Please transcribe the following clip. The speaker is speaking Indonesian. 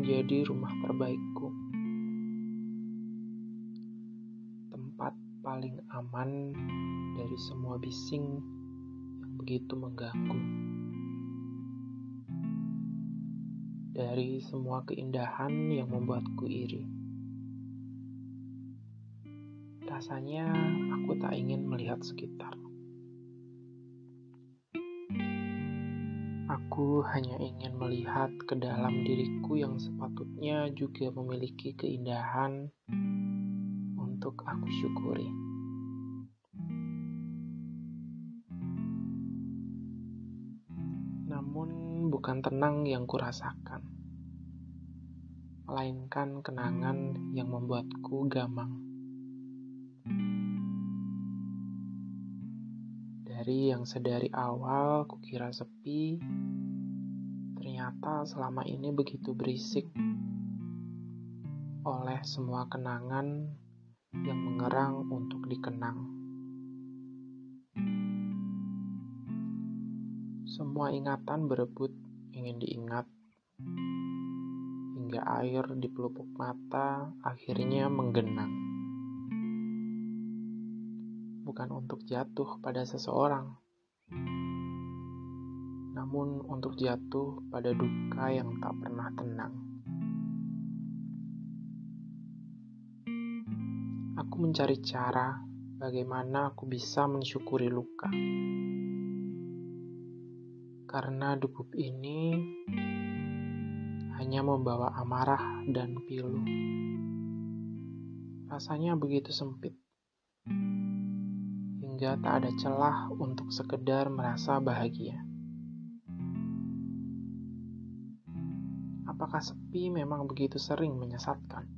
menjadi rumah terbaikku. Tempat paling aman dari semua bising yang begitu mengganggu. Dari semua keindahan yang membuatku iri. Rasanya aku tak ingin melihat sekitar. Aku hanya ingin melihat ke dalam diriku yang sepatutnya juga memiliki keindahan untuk aku syukuri. Namun bukan tenang yang kurasakan, melainkan kenangan yang membuatku gamang. Dari yang sedari awal kukira sepi, ternyata selama ini begitu berisik oleh semua kenangan yang mengerang untuk dikenang. Semua ingatan berebut ingin diingat, hingga air di pelupuk mata akhirnya menggenang bukan untuk jatuh pada seseorang, namun untuk jatuh pada duka yang tak pernah tenang. Aku mencari cara bagaimana aku bisa mensyukuri luka. Karena degup ini hanya membawa amarah dan pilu. Rasanya begitu sempit sehingga tak ada celah untuk sekedar merasa bahagia. Apakah sepi memang begitu sering menyesatkan?